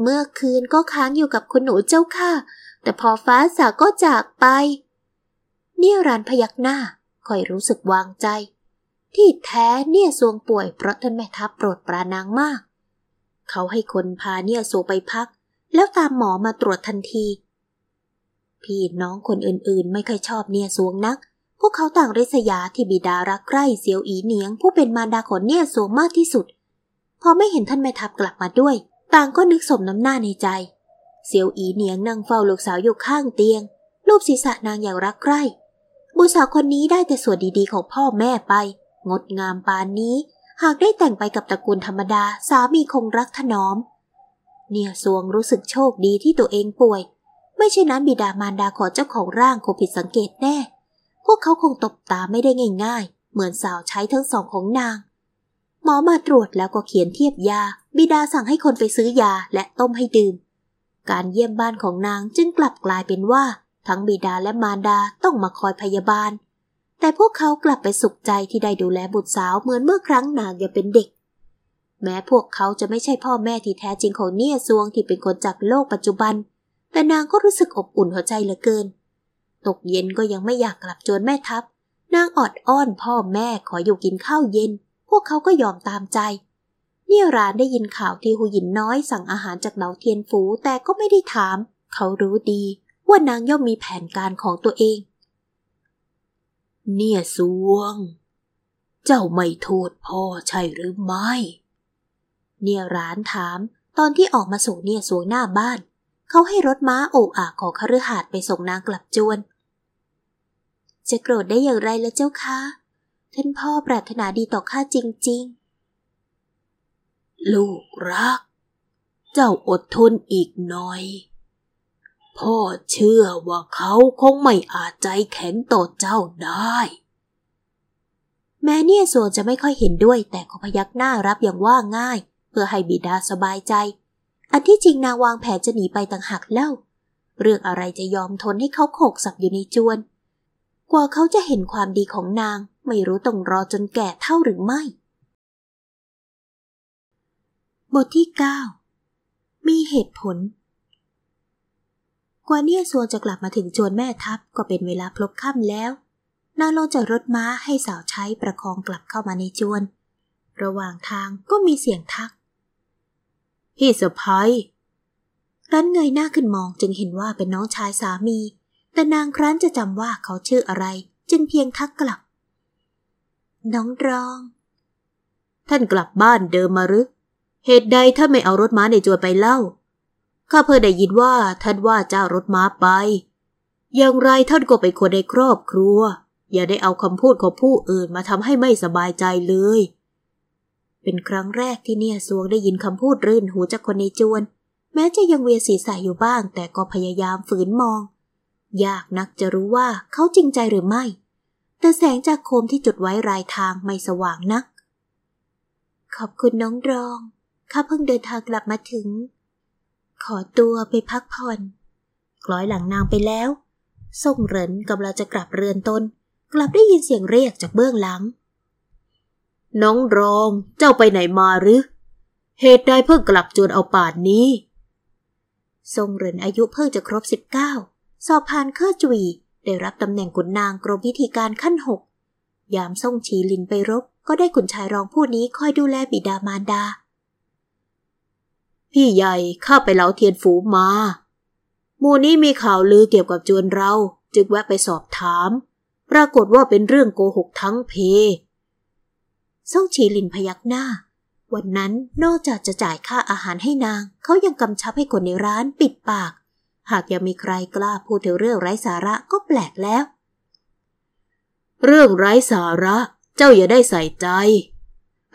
เมื่อคืนก็ค้างอยู่กับคุณหนูเจ้าค่ะ แต่พอฟ้าสาก็จากไป เนี่ยรานพยักหน้าคอยรู้สึกวางใจ ที่แท้เนี่ยสวงป่วยเพราะท่านแม่ทัพโปรดปรานางมาก เขาให้คนพาเนี่ยสวงไปพัก แล้วตามหมอมาตรวจทันที พี่น้องคนอื่นๆ ไม่ค่อยชอบเนี่ยสวงนัก พวกเขาต่างริษยาที่บิดารักใคร่เสียวอีเหนียง ผู้เป็นมารดาของเนี่ยสวงมากที่สุด พอไม่เห็นท่านแม่ทัพกลับมาด้วย ต่างก็นึกสมน้ำหน้าในใจ เสียวอีเหนียงนั่งเฝ้าลูกสาวอยู่ข้างเตียงรูปศีรษะนางอย่างรักใคร่บุสาวคนนี้ได้แต่ส่วนดีๆของพ่อแม่ไป งดงามปานนี้ หากได้แต่งไปกับตระกูลธรรมดาสามีคงรักถนอม เนี่ยสวงรู้สึกโชคดีที่ตัวเองป่วย ไม่ใช่นั้นบิดามารดาของเจ้าของร่างคงผิดสังเกตแน่ พวกเขาคงตบตาไม่ได้ง่ายๆ เหมือนสาวใช้ทั้งสองของนาง หมอมาตรวจแล้วก็เขียนเทียบยา บิดาสั่งให้คนไปซื้อยาและต้มให้ดื่ม การเยี่ยมบ้านของนางจึงกลับกลายเป็นว่า ทั้งบิดาและมารดาต้องมาคอยพยาบาล แต่พวกเขากลับไปสุขใจที่ได้ดูแลบุตรสาวเหมือนเมื่อครั้งนางยังเป็นเด็ก แม้พวกเขาจะไม่ใช่พ่อแม่ที่แท้จริงของเนียซวงที่เป็นคนจากโลกปัจจุบัน แต่นางก็รู้สึกอบอุ่นหัวใจเหลือเกิน ตกเย็นก็ยังไม่อยากกลับจวนแม่ทัพ นางออดอ้อนพ่อแม่ขออยู่กินข้าวเย็น พวกเขาก็ยอมตามใจ เนี่ยรานได้ยินข่าวที่หูหยินน้อยสั่งอาหารจากเหลาเทียนฝูแต่ก็ไม่ได้ถาม เขารู้ดีว่านางย่อมมีแผนการของตัวเอง เนี่ยสวง เจ้าไม่โทษพ่อใช่หรือไม่ เนี่ยร้านถามตอนที่ออกมาส่งเนี่ยสวงหน้าบ้าน เขาให้รถม้าโอ่อาของคฤหาสน์ไปส่งนางกลับจวน จะโกรธได้อย่างไรละเจ้าคะ ท่านพ่อปรารถนาดีต่อข้าจริง ๆ ลูกรัก เจ้าอดทนอีกหน่อย พ่อเชื่อว่าเขาคงไม่อาจใจแข็งต่อเจ้าได้ แม้เนี่ยส่วงจะไม่ค่อยเห็นด้วยแต่ก็พยักหน้ารับอย่างว่าง่าย เพื่อให้บิดาสบายใจ อันที่จริงนางวางแผนจะหนีไปต่างหากเล่า เรื่องอะไรจะยอมทนให้เขาโขกสับอยู่ในจวน กว่าเขาจะเห็นความดีของนาง ไม่รู้ต้องรอจนแก่เท่าหรือไม่ บทที่ 9 มีเหตุผล กว่าเนี่ยสวงจะกลับมาถึงจวนแม่ทัพก็เป็นเวลาพลบค่ำแล้ว นางลงจากรถม้าให้สาวใช้ประคองกลับเข้ามาในจวน ระหว่างทางก็มีเสียงทัก พี่สะพ้ยรันเงยหน้าขึ้นมองจึงเห็นว่าเป็นน้องชายสามี แต่นางครั้นจะจำว่าเขาชื่ออะไร จึงเพียงทักกลับ น้องรอง ท่านกลับบ้านเดิมมาหรือ เหตุใดท่านไม่เอารถม้าในจวนไปเล่า ข้าเพิ่งได้ยินว่าท่านว่าเจ้ารถม้าไป อย่างไรท่านก็เป็นคนในครอบครัว อย่าได้เอาคำพูดของผู้อื่นมาทำให้ไม่สบายใจเลย เป็นครั้งแรกที่เนี่ยสวงได้ยินคำพูดรื่นหูจากคนในจวน แม้จะยังเวียนศีรษะอยู่บ้าง แต่ก็พยายามฝืนมอง ยากนักจะรู้ว่าเขาจริงใจหรือไม่ แต่แสงจากโคมที่จุดไว้รายทางไม่สว่างนัก ขอบคุณน้องรองข้าเพิ่งเดินทางกลับมาถึง ขอตัวไปพักผ่อนคล้อยหลังนางไปแล้ว ส่งเหรินกำลังจะกลับเรือนตน กลับได้ยินเสียงเรียกจากเบื้องหลัง น้องรอง เจ้าไปไหนมาหรือ เหตุใดเพิ่งกลับจวนเอาป่านนี้ ทรงเหรินอายุเพิ่งจะครบ 19 สอบผ่านเครือจุยได้รับตำแหน่งขุนนางกรมพิธีการขั้นหกยามส่งชีลินไปรบ ก็ได้ขุนชายรองผู้นี้คอยดูแลบิดามารดา พี่ใหญ่ข้าไปเหลาเทียนฝูมาหมู่นี้มีข่าวลือเกี่ยวกับจวนเรา จึงแวะไปสอบถาม ปรากฏว่าเป็นเรื่องโกหกทั้งเพส่งชีลินพยักหน้า วันนั้นนอกจากจะจ่ายค่าอาหารให้นาง เขายังกำชับให้คนในร้านปิดปาก หากยังมีใครกล้าพูดถึงเรื่องไร้สาระก็แปลกแล้ว เรื่องไร้สาระ เจ้าอย่าได้ใส่ใจ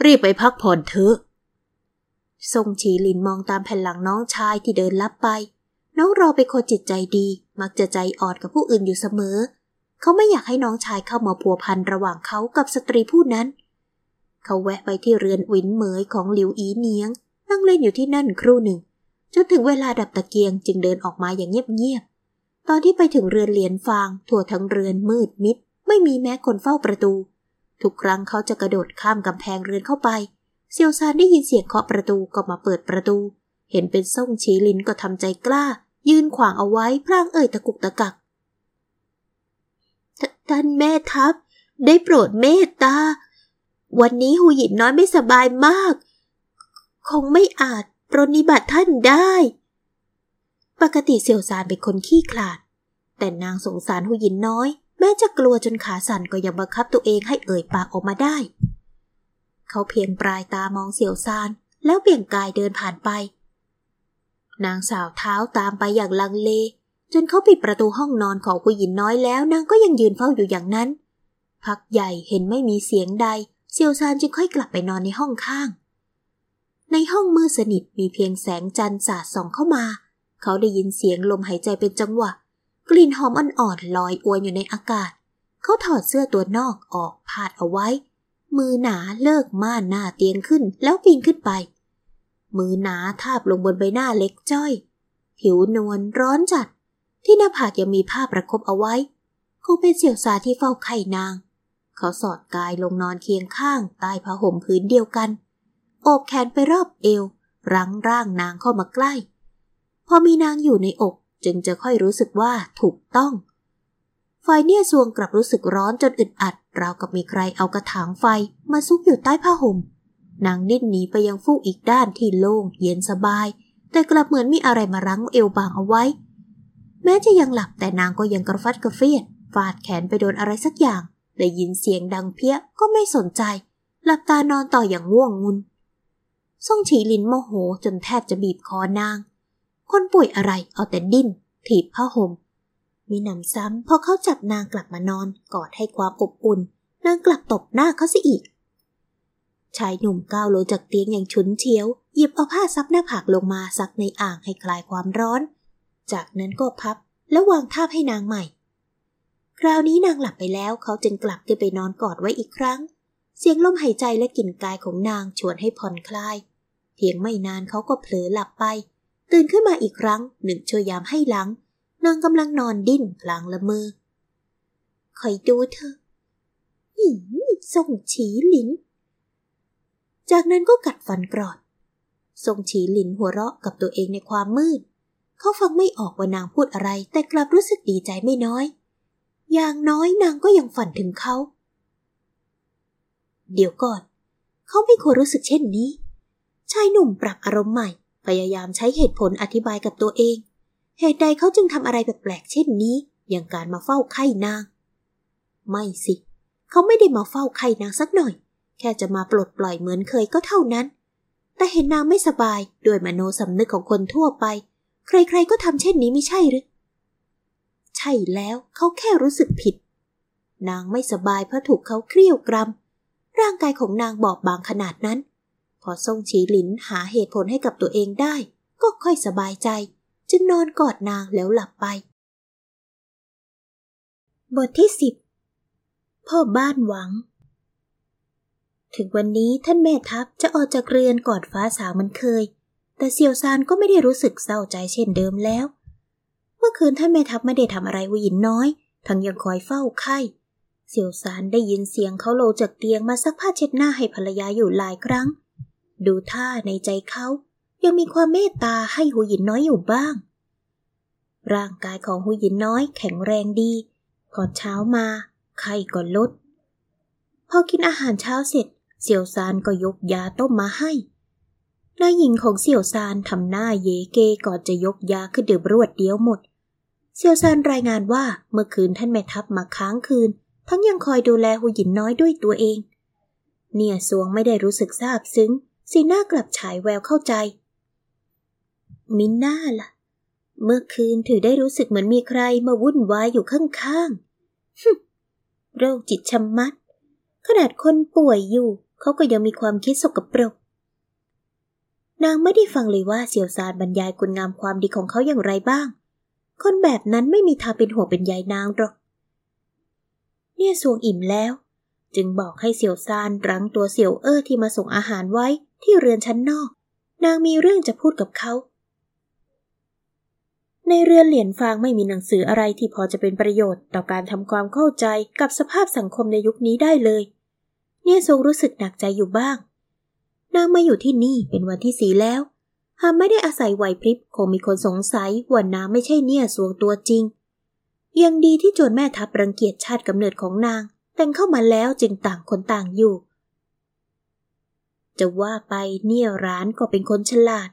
รีบไปพักผ่อนเถอะ ทรงชีลินมองตามแผ่นหลังน้องชายที่เดินลับไป น้องรอเป็นคนจิตใจดี มักจะใจอ่อนกับผู้อื่นอยู่เสมอ เขาไม่อยากให้น้องชายเข้ามาพัวพันระหว่างเขากับสตรีผู้นั้น เขาแวะไปที่เรือนวินเหมยของหลิวอีเนียง นั่งเล่นอยู่ที่นั่นครู่หนึ่ง จนถึงเวลาดับตะเกียงจึงเดินออกมาอย่างเงียบๆ ตอนที่ไปถึงเรือนเหรียญฟาง ทั่วทั้งเรือนมืดมิด ไม่มีแม้คนเฝ้าประตู ทุกครั้งเขาจะกระโดดข้ามกำแพงเรือนเข้าไป เซียวซานได้ยินเสียงเคาะประตูก็มาเปิดประตู เห็นเป็นส่งชีลินก็ทำใจกล้า ยืนขวางเอาไว้พลางเอ่ยตะกุกตะกักท่านแม่ทัพ ได้โปรดเมตตา วันนี้หูหยินน้อยไม่สบายมาก คงไม่อาจปรนิบัติท่านได้ ปกติเสี่ยวซานเป็นคนขี้ขลาด แต่นางสงสารหูหยินน้อย แม้จะกลัวจนขาสั่นก็ยังบังคับตัวเองให้เอ่ยปากออกมาได้ เขาเพียงปลายตามองเสี่ยวซาน แล้วเบี่ยงกายเดินผ่านไป นางสาวเท้าตามไปอย่างลังเล จนเขาปิดประตูห้องนอนของผู้หญิงน้อยแล้วนางก็ยังยืนเฝ้าอยู่อย่างนั้น พักใหญ่เห็นไม่มีเสียงใดเซียวซานจึงค่อยกลับไปนอนในห้องข้าง ในห้องมืดสนิทมีเพียงแสงจันทร์สาดส่องเข้ามา เขาได้ยินเสียงลมหายใจเป็นจังหวะ กลิ่นหอมอ่อนๆลอยอวยอยู่ในอากาศ เขาถอดเสื้อตัวนอกออกพาดเอาไว้ มือหนาเลิกม่านหน้าเตียงขึ้นแล้วปีนขึ้นไป มือหนาทาบลงบนใบหน้าเล็กจ้อย ผิวนวลร้อนจัด ที่หน้าผากยังมีผ้าประคบเอาไว้ คงเป็นเสี่ยวซาที่เฝ้าไข่นาง เขาสอดกายลงนอนเคียงข้างใต้ผ้าห่มพื้นเดียวกันโอบแขนไปรอบเอว รั้งร่างนางเข้ามาใกล้ พอมีนางอยู่ในอกจึงจะค่อยรู้สึกว่าถูกต้องไฟเนี่ยซวงกลับรู้สึกร้อนจนอึดอัด ราวกับมีใครเอากระถางไฟมาซุกอยู่ใต้ผ้าห่ม นางดิ้นหนีไปยังฟูกอีกด้านที่โล่งเย็นสบาย แต่กลับเหมือนมีอะไรมารั้งเอวบางเอาไว้ แม้จะยังหลับแต่นางก็ยังกระฟัดกระเฟียด ฟาดแขนไปโดนอะไรสักอย่าง ได้ยินเสียงดังเพี้ยก็ไม่สนใจ หลับตานอนต่ออย่างง่วงงุนซ่งฉีลินโมโหจนแทบจะบีบคอนาง คนป่วยอะไรเอาแต่ดิ้นถีบผ้าห่ม มีหนำซ้ำพอเขาจับนางกลับมานอนกอดให้ความอบอุ่น นางกลับตบหน้าเขาซะอีก ชายหนุ่มก้าวลงจากเตียงอย่างฉุนเฉียว หยิบเอาผ้าซับหน้าผากลงมาซักในอ่างให้คลายความร้อน จากนั้นก็พับแล้ววางทาบให้นางใหม่ คราวนี้นางหลับไปแล้วเขาจึงกลับขึ้นไปนอนกอดไว้อีกครั้ง เสียงลมหายใจและกลิ่นกายของนางชวนให้ผ่อนคลาย เพียงไม่นานเขาก็เผลอหลับไป ตื่นขึ้นมาอีกครั้งหนึ่งช่วยยามให้หลัง นางกำลังนอนดิ้นพลางละเมอคอยดูเธอหีส่งฉีหลิน จากนั้นก็กัดฟันกรอดทรงฉีหลินหัวเราะกับตัวเองในความมืด เขาฟังไม่ออกว่านางพูดอะไร แต่กลับรู้สึกดีใจไม่น้อย อย่างน้อยนางก็ยังฝันถึงเขา เดี๋ยวก่อน เขาไม่ควรรู้สึกเช่นนี้ ชายหนุ่มปรับอารมณ์ใหม่ พยายามใช้เหตุผลอธิบายกับตัวเอง เหตุใดเขาจึงทำอะไรแปลกๆเช่นนี้ อย่างการมาเฝ้าไข่นาง ไม่สิ เขาไม่ได้มาเฝ้าไข่นางสักหน่อย แค่จะมาปลดปล่อยเหมือนเคยก็เท่านั้น แต่เห็นนางไม่สบายด้วยมโนสำนึกของคนทั่วไป ใครๆก็ทำเช่นนี้ไม่ใช่หรือ ใช่แล้วเขาแค่รู้สึกผิด นางไม่สบายเพราะถูกเขาเครียวกรำร่างกายของนางบอบบางขนาดนั้น พอทรงฉีหลินหาเหตุผลให้กับตัวเองได้ ก็ค่อยสบายใจ จึงนอนกอดนางแล้วหลับไป บทที่สิบพ่อบ้านหวัง ถึงวันนี้ท่านแม่ทัพจะออกจากเรือนกอดฟ้าสาวเหมันเคย แต่เซียวซานก็ไม่ได้รู้สึกเศร้าใจเช่นเดิมแล้ว เมื่อคืนท่านแม่ทัพไม่ได้ทำอะไรวิยินน้อย ทั้งยังคอยเฝ้าไข้เสี่ยวสารได้ยินเสียงเขาโลจากเตียงมาซักผ้าเช็ดหน้าให้ภรรยาอยู่หลายครั้ง ดูท่าในใจเขา ยังมีความเมตตาให้หูหยินน้อยอยู่บ้าง ร่างกายของหูหยินน้อยแข็งแรงดีพอเช้ามา ไข้ก็ลด พอกินอาหารเช้าเสร็จ เสี่ยวซานก็ยกยาต้มมาให้นายหญิงของเสี่ยวซานทำหน้าเยเกก่อนจะยกยาขึ้นดื่มรวดเดียวหมด เสี่ยวซานรายงานว่าเมื่อคืนท่านแม่ทัพมาค้างคืน ทั้งยังคอยดูแลหูหยินน้อยด้วยตัวเอง เนี่ยสวงไม่ได้รู้สึกซาบซึ้ง สีหน้ากลับฉายแววเข้าใจ มินน่าล่ะ เมื่อคืนถือได้รู้สึกเหมือนมีใครมาวุ่นวายอยู่ข้างๆโรคจิตชำมัด ขนาดคนป่วยอยู่ เขาก็ยังมีความคิดสกปรก นางไม่ได้ฟังเลยว่าเสี่ยวซานบรรยายคุณงามความดีของเขาอย่างไรบ้าง คนแบบนั้นไม่มีทางเป็นหัวเป็นใยนางหรอก เนี่ยสวงอิ่มแล้ว จึงบอกให้เสี่ยวซานรั้งตัวเสี่ยวเอ้อที่มาส่งอาหารไว้ที่เรือนชั้นนอกนางมีเรื่องจะพูดกับเขา ในเรือนเหรียญฟางไม่มีหนังสืออะไรที่พอจะเป็นประโยชน์ต่อการทำความเข้าใจกับสภาพสังคมในยุคนี้ได้เลย เนี่ยทรงรู้สึกหนักใจอยู่บ้าง นางมาอยู่ที่นี่เป็นวันที่สีแล้ว หากไม่ได้อาศัยไหวพริบคงมีคนสงสัยว่านางไม่ใช่เนี่ยสวงตัวจริง ยังดีที่โจรแม่ทัพรังเกียจชาติกำเนิดของนาง แต่งเข้ามาแล้วจึงต่างคนต่างอยู่ จะว่าไปเนี่ยร้านก็เป็นคนฉลาด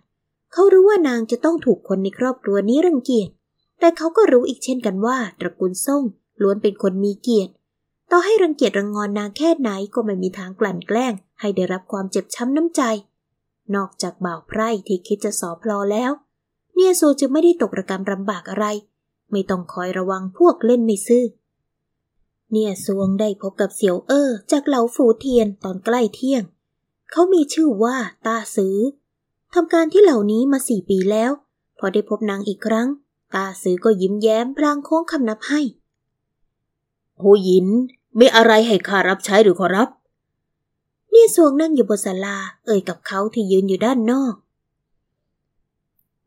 เขารู้ว่านางจะต้องถูกคนในครอบครัวนี้รังเกียจ แต่เขาก็รู้อีกเช่นกันว่า ตระกูลส่งล้วนเป็นคนมีเกียรติ ต่อให้รังเกียจรังงอนนางแค่ไหนก็ไม่มีทางกลั่นแกล้ง ให้ได้รับความเจ็บช้ำน้ำใจ นอกจากบ่าวไพร่ที่คิดจะสอพลอแล้ว เนี่ยโซจึงไม่ได้ตกระกรรมลำบากอะไร ไม่ต้องคอยระวังพวกเล่นไม่ซื่อเนี่ยซวงได้พบกับเสี่ยวเอ้อจากเหลาฝูเทียนตอนใกล้เที่ยง เขามีชื่อว่าตาซื้อ ทำการที่เหล่านี้มาสี่ปีแล้ว พอได้พบนางอีกครั้ง ตาซือก็ยิ้มแย้มพลางโค้งคำนับให้หูหยินมีอะไรให้ข้ารับใช้หรือขอรับ เนี่ยซวงนั่งอยู่บนศาลา เอ่ยกับเขาที่ยืนอยู่ด้านนอก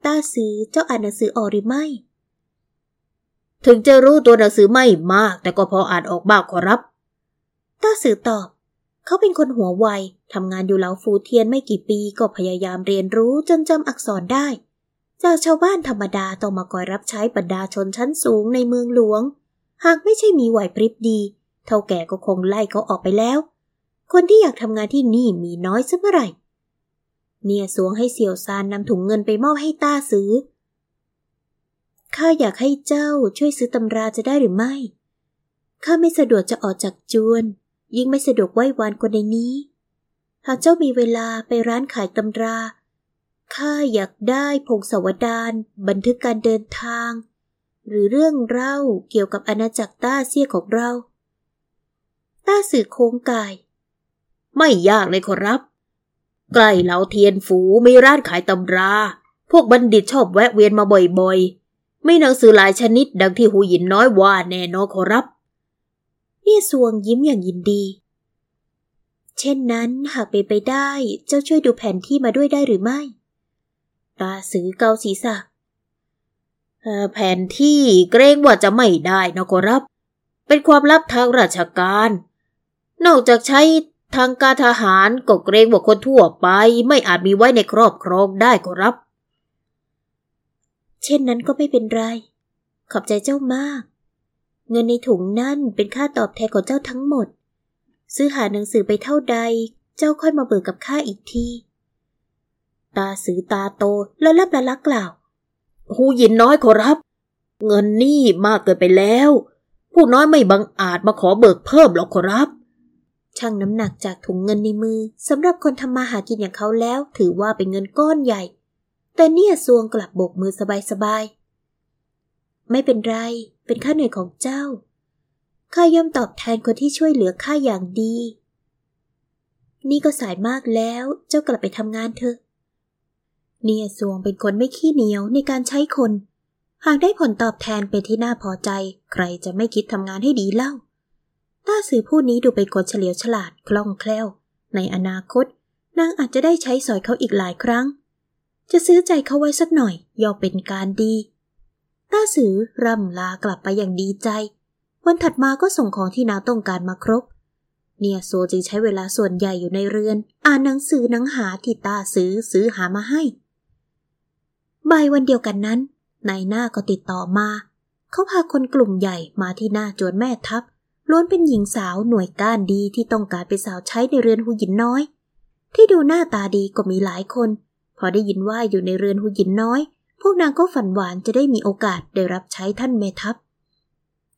ตาซือเจ้าอ่านหนังสือออกหรือไม่ ถึงจะรู้ตัวหนังสือไม่มาก แต่ก็พออ่านออกบ้างขอรับ ตาสือตอบ เขาเป็นคนหัวไวทำงานอยู่เหลาฟูเทียนไม่กี่ปีก็พยายามเรียนรู้จนจำอักษรได้ จากชาวบ้านธรรมดาต้องมาคอยรับใช้บรรดาชนชั้นสูงในเมืองหลวง หากไม่ใช่มีไหวพริบดี เท่าแก่ก็คงไล่เขาออกไปแล้ว คนที่อยากทำงานที่นี่มีน้อยสักเมื่อไหร่ เนี่ยสวงให้เสี่ยวซานนำถุงเงินไปมอบให้ต้าซื้อข้าอยากให้เจ้าช่วยซื้อตำราจะได้หรือไม่ข้าไม่สะดวกจะออกจากจวน ยิ่งไม่สะดวกไหว้วานกว่าในนี้ หากเจ้ามีเวลาไปร้านขายตำรา ข้าอยากได้พงศาวดารบันทึกการเดินทาง หรือเรื่องเล่าเกี่ยวกับอาณาจักรต้าเซียของเรา ต้าสื่อโค้งกาย ไม่ยากเลยขอรับ ใกล้เหลาเทียนฝูมีร้านขายตำรา พวกบัณฑิตชอบแวะเวียนมาบ่อยๆ ไม่หนังสือหลายชนิดดังที่หูหยินน้อยว่าแน่นอนขอรับ เนี่ยสวงยิ้มอย่างยินดี เช่นนั้นหากเป็นไปได้เจ้าช่วยดูแผนที่มาด้วยได้หรือไม่ตาสือเกาศีรษะแผนที่เกรงว่าจะไม่ได้นะขอรับ เป็นความลับทางราชการ นอกจากใช้ทางการทหารก็เกรงว่าคนทั่วไป ไม่อาจมีไว้ในครอบครองได้ขอรับ เช่นนั้นก็ไม่เป็นไร ขอบใจเจ้ามาก เงินในถุงนั่นเป็นค่าตอบแทนของเจ้าทั้งหมด ซื้อหาหนังสือไปเท่าใด เจ้าค่อยมาเบิกกับข้าอีกที ตาสือตาโตแล้วรับละลักกล่าว หูยินน้อยขอรับ เงินนี่มากเกินไปแล้ว ผู้น้อยไม่บังอาจมาขอเบิกเพิ่มหรอกขอรับ ช่างน้ำหนักจากถุงเงินในมือสำหรับคนทำมาหากินอย่างเขาแล้ว ถือว่าเป็นเงินก้อนใหญ่ แต่เนี่ยซวงกลับโบกมือสบายๆ ไม่เป็นไร เป็นค่าเหนื่อยของเจ้า ข้าย่อมตอบแทนคนที่ช่วยเหลือข้าอย่างดี นี่ก็สายมากแล้ว เจ้ากลับไปทำงานเถอะ เนี่ยซวงเป็นคนไม่ขี้เหนียวในการใช้คน หากได้ผลตอบแทนเป็นที่น่าพอใจ ใครจะไม่คิดทำงานให้ดีเล่า ต้าสื่อผู้นี้ดูเป็นคนเฉลียวฉลาดคล่องแคล่ว ในอนาคต นางอาจจะได้ใช้สอยเขาอีกหลายครั้ง จะซื้อใจเขาไว้สักหน่อยย่อมเป็นการดี ต้าสือร่ำลากลับไปอย่างดีใจ วันถัดมาก็ส่งของที่นาต้องการมาครบ เนี่ยโซจึงใช้เวลาส่วนใหญ่อยู่ในเรือน อ่านหนังสือหนังหาที่ตาซื้อซื้อหามาให้บ่ายวันเดียวกันนั้นนายหน้าก็ติดต่อมา เขาพาคนกลุ่มใหญ่มาที่หน้าจวนแม่ทัพล้วนเป็นหญิงสาวหน่วยก้านดีที่ต้องการเป็นสาวใช้ในเรือนหูหยินน้อย ที่ดูหน้าตาดีก็มีหลายคน พอได้ยินว่าอยู่ในเรือนหูหยินน้อย พวกนางก็ฝันหวานจะได้มีโอกาสได้รับใช้ท่านแม่ทัพ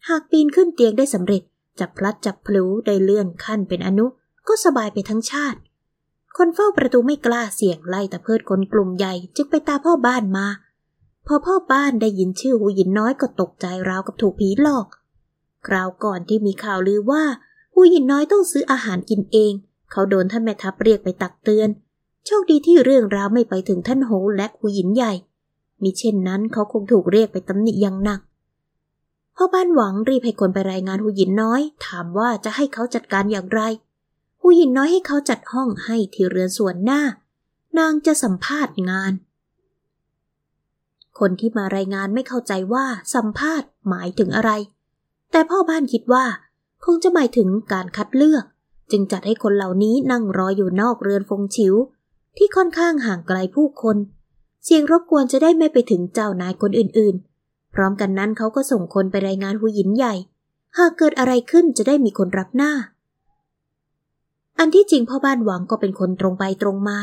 หากปีนขึ้นเตียงได้สำเร็จ จับพลัดจับพลูได้เลื่อนขั้นเป็นอนุ ก็สบายไปทั้งชาติ คนเฝ้าประตูไม่กล้าเสี่ยงไล่แต่เพิดคนกลุ่มใหญ่จึงไปตาพ่อบ้านมา พอพ่อบ้านได้ยินชื่อหูหยินน้อยก็ตกใจราวกับถูกผีหลอก คราวก่อนที่มีข่าวลือว่าหูหยินน้อยต้องซื้ออาหารกินเอง เขาโดนท่านแม่ทัพเรียกไปตักเตือนโชคดีที่เรื่องราวไม่ไปถึงท่านโฮและหูหยินใหญ่ มิเช่นนั้นเขาคงถูกเรียกไปตำหนิอย่างหนักพ่อบ้านหวังรีบให้คนไปรายงานหูหยินน้อย ถามว่าจะให้เขาจัดการอย่างไรหูหยินน้อยให้เขาจัดห้องให้ที่เรือนส่วนหน้า นางจะสัมภาษณ์งาน คนที่มารายงานไม่เข้าใจว่าสัมภาษณ์หมายถึงอะไร แต่พ่อบ้านคิดว่า คงจะหมายถึงการคัดเลือก จึงจัดให้คนเหล่านี้นั่งรออยู่นอกเรือนฟงชิว ที่ค่อนข้างห่างไกลผู้คน เสียงรบกวนจะได้ไม่ไปถึงเจ้านายคนอื่นๆ พร้อมกันนั้นเขาก็ส่งคนไปรายงานหูหยินใหญ่ หากเกิดอะไรขึ้นจะได้มีคนรับหน้า อันที่จริงพ่อบ้านหวังก็เป็นคนตรงไปตรงมา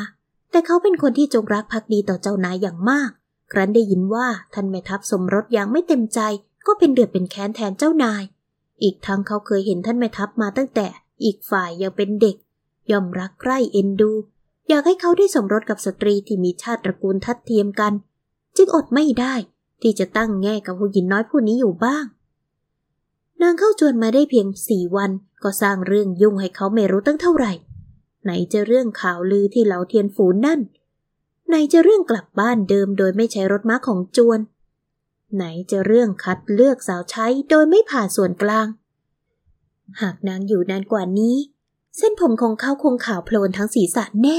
แต่เขาเป็นคนที่จงรักภักดีต่อเจ้านายอย่างมาก ครั้นได้ยินว่าท่านแม่ทัพสมรสอย่างไม่เต็มใจ ก็เป็นเดือดเป็นแค้นแทนเจ้านาย อีกทั้งเขาเคยเห็นท่านแม่ทัพมาตั้งแต่อีกฝ่ายยังเป็นเด็ก ย่อมรักใคร่เอ็นดู อยากให้เขาได้สมรสกับสตรีที่มีชาติตระกูลทัดเทียมกัน จึงอดไม่ได้ที่จะตั้งแง่กับผู้หญิงน้อยผู้นี้อยู่บ้าง นางเข้าจวนมาได้เพียงสี่วันก็สร้างเรื่องยุ่งให้เขาไม่รู้ตั้งเท่าไหร่ ไหนจะเรื่องข่าวลือที่เหล่าเทียนฝูนนั่น ไหนจะเรื่องกลับบ้านเดิมโดยไม่ใช้รถม้าของจวน ไหนจะเรื่องคัดเลือกสาวใช้โดยไม่ผ่านส่วนกลาง หากนางอยู่นานกว่านี้ เส้นผมของเขาคงขาวโพลนทั้งศีรษะแน่